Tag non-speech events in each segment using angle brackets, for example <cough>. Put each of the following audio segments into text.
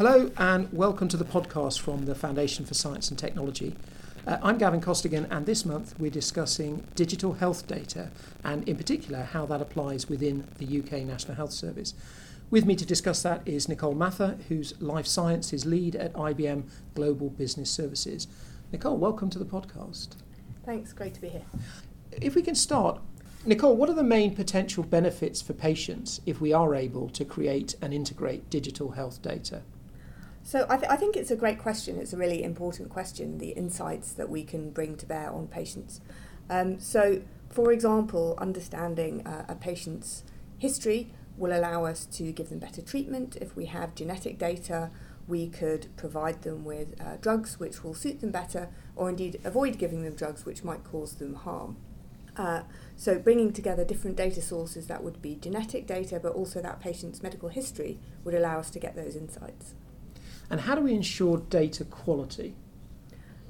Hello and welcome to the podcast from the Foundation for Science and Technology. Uh, I'm Gavin Costigan, and this month we're discussing digital health data and, in particular, how that applies within the UK National Health Service. With me to discuss that is Nicole Mather, who's Life Sciences Lead at IBM Global Business Services. Nicole, welcome to the podcast. Thanks, great to be here. If we can start, Nicole, what are the main potential benefits for patients if we are able to create and integrate digital health data? So I, th- I, think it's a great question. It's a really important question, the insights that we can bring to bear on patients. Um, so, for example, understanding uh, a patient's history will allow us to give them better treatment. If we have genetic data, we could provide them with uh, drugs which will suit them better, or indeed avoid giving them drugs which might cause them harm. Uh, so, bringing together different data sources that would be genetic data, but also that patient's medical history would allow us to get those insights. And how do we ensure data quality?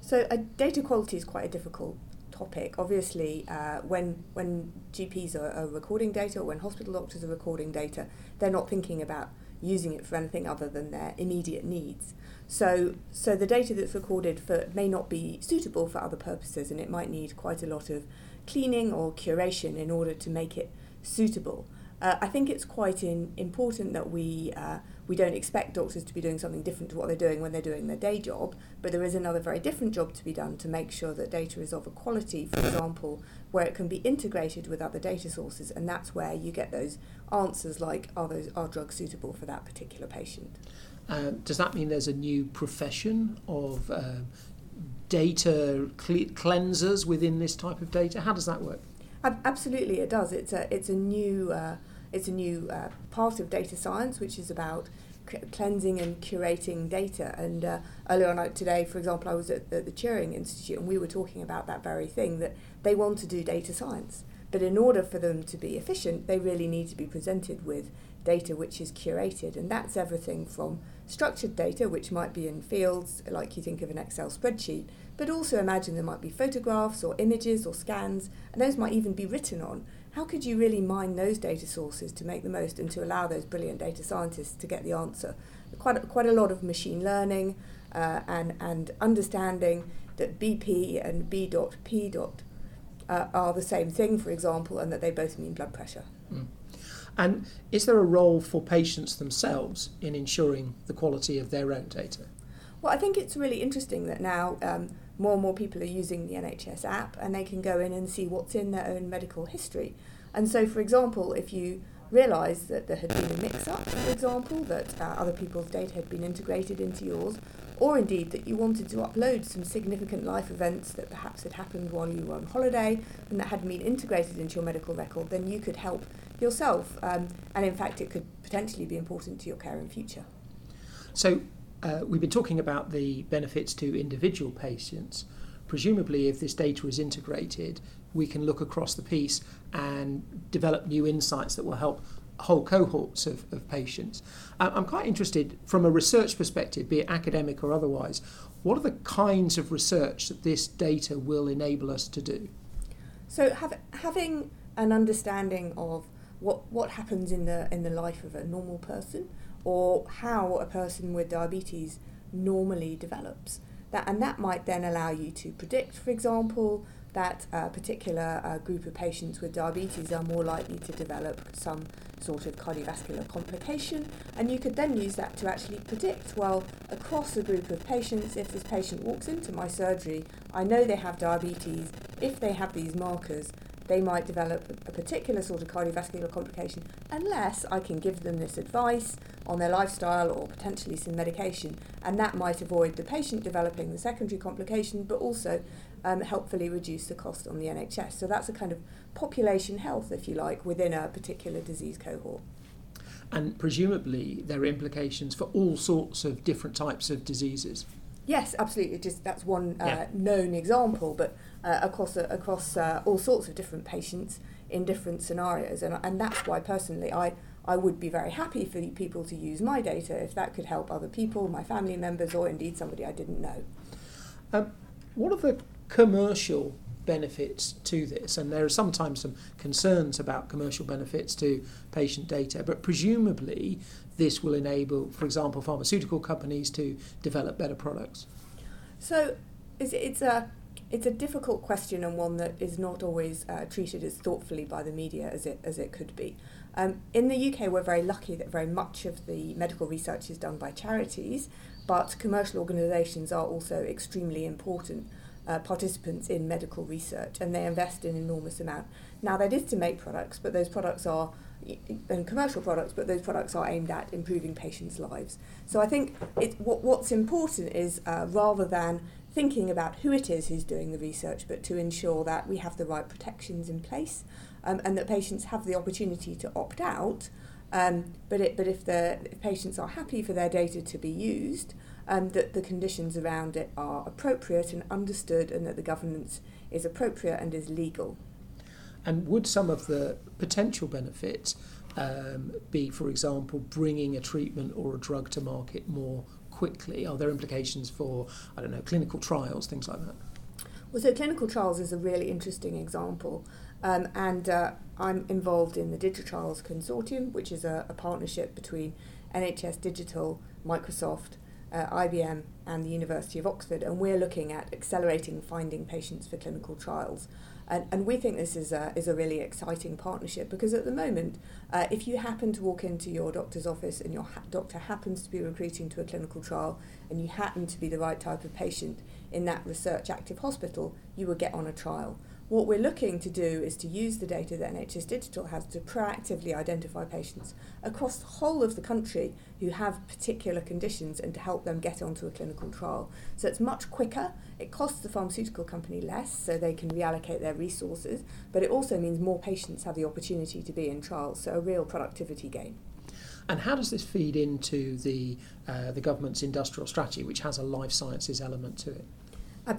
So, uh, data quality is quite a difficult topic. Obviously, uh, when when GPs are, are, recording data or when hospital doctors are recording data, they're not thinking about using it for anything other than their immediate needs. So, so the data that's recorded for may not be suitable for other purposes, and it might need quite a lot of cleaning or curation in order to make it suitable. Uh, I think it's quite in, important that we uh, we don't expect doctors to be doing something different to what they're doing when they're doing their day job, but there is another very different job to be done to make sure that data is of a quality, for example, where it can be integrated with other data sources, and that's where you get those answers like are those are drugs suitable for that particular patient. Uh, does that mean there's a new profession of uh, data cleansers within this type of data? How does that work? Absolutely, it does. It's a it's a new uh, it's a new uh, part of data science, which is about c- cleansing and curating data. And uh, earlier on today, for example, I was at, at the Turing Institute, and we were talking about that very thing that they want to do data science, but in order for them to be efficient, they really need to be presented with data which is curated, and that's everything from structured data, which might be in fields like you think of an Excel spreadsheet, but also imagine there might be photographs or images or scans, and those might even be written on. How could you really mine those data sources to make the most and to allow those brilliant data scientists to get the answer? Quite a, quite a lot of machine learning uh, and, and understanding that BP and B dot P dot uh, are the same thing, for example, and that they both mean blood pressure. Mm. And is there a role for patients themselves in ensuring the quality of their own data? Well, I think it's really interesting that now um, more and more people are using the NHS app and they can go in and see what's in their own medical history. And so, for example, if you realise that there had been a mix up, for example, that uh, other people's data had been integrated into yours, or indeed that you wanted to upload some significant life events that perhaps had happened while you were on holiday and that hadn't been integrated into your medical record, then you could help yourself. Um, and in fact, it could potentially be important to your care in future. So, uh, we've been talking about the benefits to individual patients. Presumably, if this data is integrated, we can look across the piece and develop new insights that will help whole cohorts of, of patients. I'm quite interested from a research perspective, be it academic or otherwise, what are the kinds of research that this data will enable us to do? So, have, having an understanding of what, what happens in the, in the life of a normal person or how a person with diabetes normally develops. That, and that might then allow you to predict, for example, that a particular uh, group of patients with diabetes are more likely to develop some sort of cardiovascular complication. And you could then use that to actually predict well, across a group of patients, if this patient walks into my surgery, I know they have diabetes, if they have these markers, they might develop a particular sort of cardiovascular complication unless I can give them this advice on their lifestyle or potentially some medication. And that might avoid the patient developing the secondary complication, but also um, helpfully reduce the cost on the NHS. So that's a kind of population health, if you like, within a particular disease cohort. And presumably there are implications for all sorts of different types of diseases. Yes, absolutely. Just that's one uh, yeah. known example, but uh, across uh, across uh, all sorts of different patients in different scenarios, and and that's why personally I I would be very happy for people to use my data if that could help other people, my family members, or indeed somebody I didn't know. Um, what are the commercial benefits to this, and there are sometimes some concerns about commercial benefits to patient data, but presumably this will enable, for example, pharmaceutical companies to develop better products. So it's, it's a it's a difficult question and one that is not always uh, treated as thoughtfully by the media as it as it could be. Um, in the UK, we're very lucky that very much of the medical research is done by charities, but commercial organisations are also extremely important uh, participants in medical research and they invest an enormous amount. Now, that is to make products, but those products are and commercial products, but those products are aimed at improving patients' lives. So I think it, what, what's important is uh, rather than thinking about who it is who's doing the research, but to ensure that we have the right protections in place um, and that patients have the opportunity to opt out. Um, but, it, but if the if patients are happy for their data to be used, um, that the conditions around it are appropriate and understood, and that the governance is appropriate and is legal. And would some of the potential benefits um, be, for example, bringing a treatment or a drug to market more quickly? Are there implications for, I don't know, clinical trials, things like that? Well, so clinical trials is a really interesting example. Um, and uh, I'm involved in the Digital Trials Consortium, which is a, a partnership between NHS Digital, Microsoft, uh, IBM, and the University of Oxford. And we're looking at accelerating finding patients for clinical trials. And, and we think this is a, is a really exciting partnership because at the moment, uh, if you happen to walk into your doctor's office and your ha- doctor happens to be recruiting to a clinical trial and you happen to be the right type of patient in that research active hospital, you will get on a trial. What we're looking to do is to use the data that NHS Digital has to proactively identify patients across the whole of the country who have particular conditions and to help them get onto a clinical trial. So it's much quicker, it costs the pharmaceutical company less so they can reallocate their resources, but it also means more patients have the opportunity to be in trials, so a real productivity gain. And how does this feed into the uh, the government's industrial strategy, which has a life sciences element to it?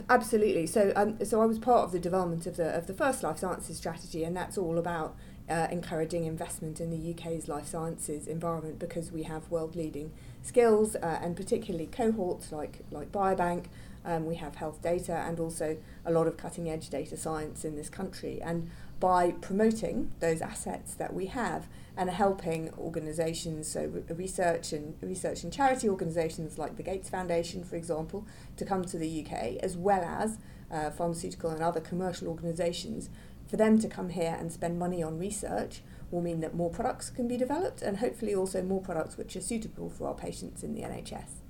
Absolutely. So, um, so I was part of the development of the of the first life sciences strategy, and that's all about uh, encouraging investment in the UK's life sciences environment because we have world leading skills uh, and particularly cohorts like like Biobank. Um, we have health data and also a lot of cutting edge data science in this country. And by promoting those assets that we have and helping organisations, so research and research and charity organisations like the Gates Foundation, for example, to come to the UK, as well as uh, pharmaceutical and other commercial organisations, for them to come here and spend money on research will mean that more products can be developed and hopefully also more products which are suitable for our patients in the NHS.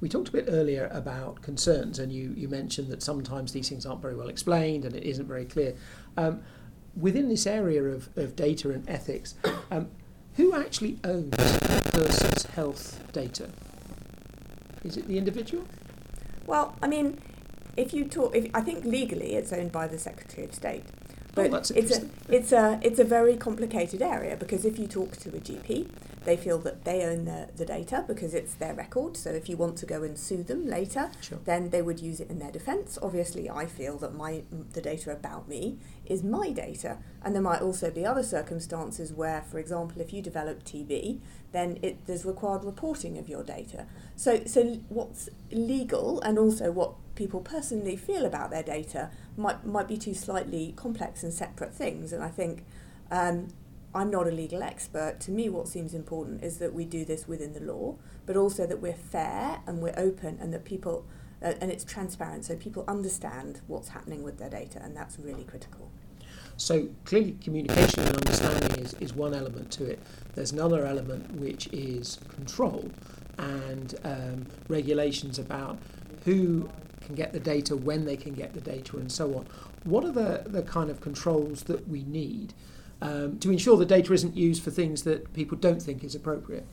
We talked a bit earlier about concerns, and you, you mentioned that sometimes these things aren't very well explained and it isn't very clear. Um, within this area of, of data and ethics, um, who actually owns a person's health data? Is it the individual? Well, I mean, if you talk, if, I think legally it's owned by the Secretary of State. Oh, but oh, it's a it's a it's a very complicated area because if you talk to a GP, they feel that they own the, the data because it's their record. So if you want to go and sue them later, sure. then they would use it in their defence. Obviously, I feel that my the data about me is my data, and there might also be other circumstances where, for example, if you develop TB, then it, there's required reporting of your data. So so what's legal and also what people personally feel about their data might might be two slightly complex and separate things, and I think. Um, I'm not a legal expert. To me, what seems important is that we do this within the law, but also that we're fair and we're open and that people, uh, and it's transparent so people understand what's happening with their data, and that's really critical. So clearly, communication and understanding is, is one element to it. There's another element which is control and um, regulations about who can get the data, when they can get the data, and so on. What are the, the kind of controls that we need? Um, to ensure the data isn't used for things that people don't think is appropriate.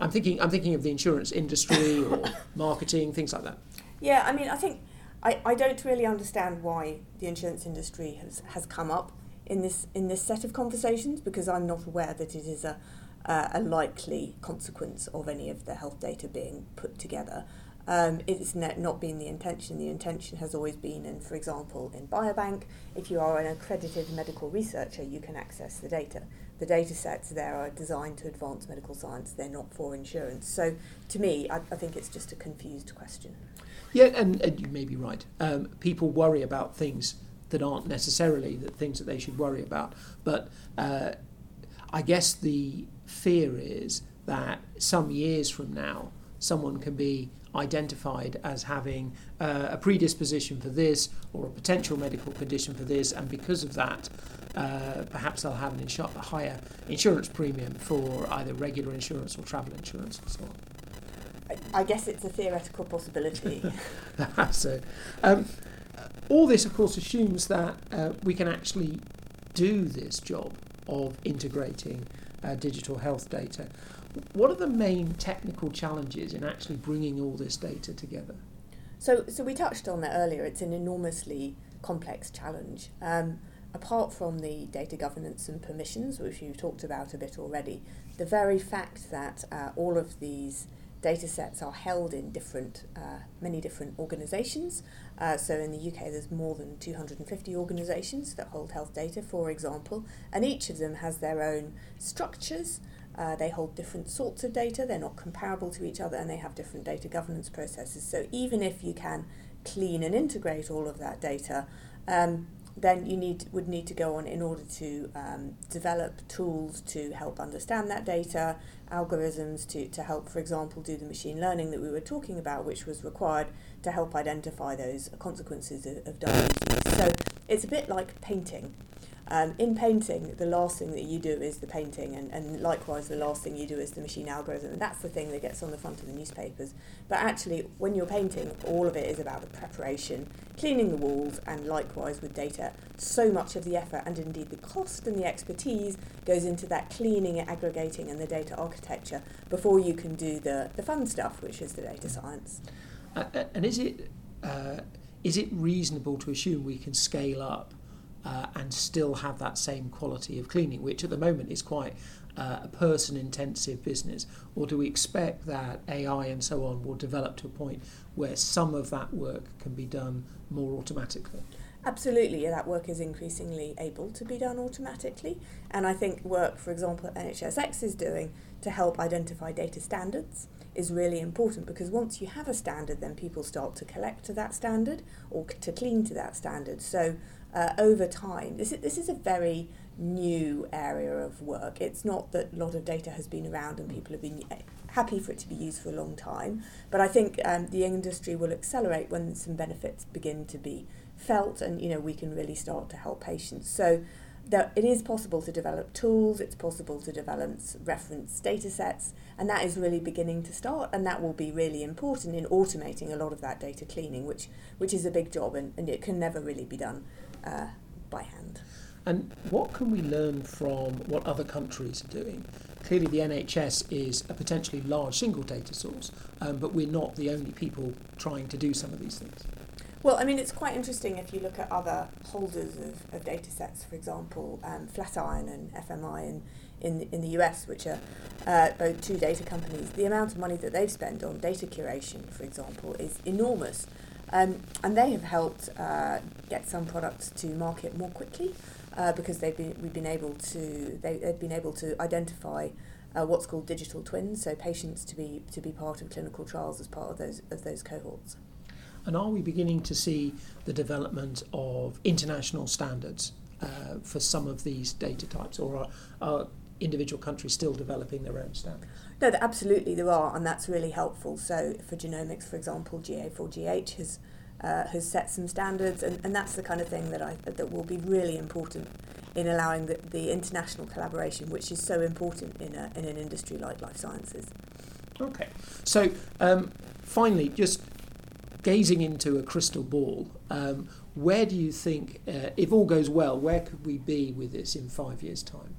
I'm thinking, I'm thinking of the insurance industry or <coughs> marketing, things like that. Yeah, I mean, I think I, I don't really understand why the insurance industry has, has come up in this in this set of conversations because I'm not aware that it is a uh, a likely consequence of any of the health data being put together. Um, it's not been the intention. The intention has always been, and for example, in Biobank, if you are an accredited medical researcher, you can access the data. The data sets there are designed to advance medical science, they're not for insurance. So to me, I, I think it's just a confused question. Yeah, and, and you may be right. Um, people worry about things that aren't necessarily the things that they should worry about. But uh, I guess the fear is that some years from now, someone can be identified as having uh, a predisposition for this or a potential medical condition for this, and because of that, uh, perhaps they'll have an insu- a higher insurance premium for either regular insurance or travel insurance and so on. I guess it's a theoretical possibility. <laughs> so, um, all this, of course, assumes that uh, we can actually do this job of integrating uh, digital health data. What are the main technical challenges in actually bringing all this data together? So, so we touched on that earlier. It's an enormously complex challenge. Um, apart from the data governance and permissions, which you've talked about a bit already, the very fact that uh, all of these data sets are held in different, uh, many different organisations. Uh, so in the UK, there's more than 250 organisations that hold health data, for example, and each of them has their own structures. Uh, they hold different sorts of data, they're not comparable to each other, and they have different data governance processes. So even if you can clean and integrate all of that data, um, then you need would need to go on in order to um, develop tools to help understand that data, algorithms to, to help, for example, do the machine learning that we were talking about, which was required to help identify those consequences of, of diabetes. So it's a bit like painting. Um, in painting, the last thing that you do is the painting, and, and likewise, the last thing you do is the machine algorithm, and that's the thing that gets on the front of the newspapers. But actually, when you're painting, all of it is about the preparation, cleaning the walls, and likewise with data, so much of the effort and indeed the cost and the expertise goes into that cleaning, aggregating, and the data architecture before you can do the, the fun stuff, which is the data science. Uh, and is it uh, is it reasonable to assume we can scale up? Uh, and still have that same quality of cleaning, which at the moment is quite uh, a person intensive business? Or do we expect that AI and so on will develop to a point where some of that work can be done more automatically? Absolutely, that work is increasingly able to be done automatically. And I think work, for example, NHSX is doing to help identify data standards is really important because once you have a standard, then people start to collect to that standard or to clean to that standard. So uh, over time. This is, this is a very new area of work. It's not that a lot of data has been around and people have been happy for it to be used for a long time, but I think um, the industry will accelerate when some benefits begin to be felt and you know we can really start to help patients. So that it is possible to develop tools, it's possible to develop reference data sets, and that is really beginning to start, and that will be really important in automating a lot of that data cleaning, which, which is a big job and, and it can never really be done uh, by hand. And what can we learn from what other countries are doing? Clearly, the NHS is a potentially large single data source, um, but we're not the only people trying to do some of these things. Well, I mean, it's quite interesting if you look at other holders of, of data sets, for example, um, Flatiron and FMI in, in, in the US, which are uh, both two data companies, the amount of money that they've spent on data curation, for example, is enormous. Um, and they have helped uh, get some products to market more quickly uh, because they've been, we've been able to they, they've been able to identify uh, what's called digital twins, so patients to be to be part of clinical trials as part of those of those cohorts. And are we beginning to see the development of international standards uh, for some of these data types, or are, are individual countries still developing their own standards? No, absolutely there are, and that's really helpful. So for genomics, for example, GA4GH has uh, has set some standards, and, and that's the kind of thing that I that will be really important in allowing the, the international collaboration, which is so important in a, in an industry like life sciences. Okay, so um, finally, just gazing into a crystal ball, um, where do you think, uh, if all goes well, where could we be with this in five years' time?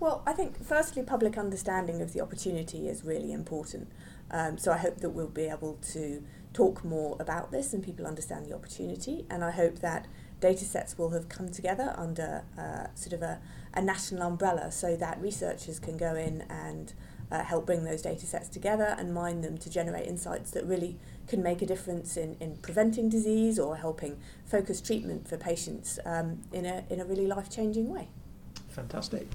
Well, I think firstly, public understanding of the opportunity is really important. Um, so I hope that we'll be able to talk more about this and people understand the opportunity. And I hope that data sets will have come together under uh, sort of a, a national umbrella so that researchers can go in and uh, help bring those data sets together and mine them to generate insights that really can make a difference in, in preventing disease or helping focus treatment for patients um, in, a, in a really life changing way. Fantastic.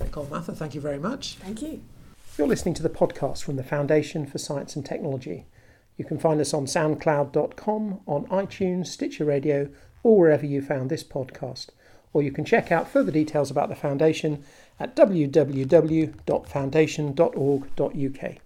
Nicole Mather, thank you very much. Thank you. You're listening to the podcast from the Foundation for Science and Technology. You can find us on soundcloud.com, on iTunes, Stitcher Radio, or wherever you found this podcast. Or you can check out further details about the Foundation at www.foundation.org.uk.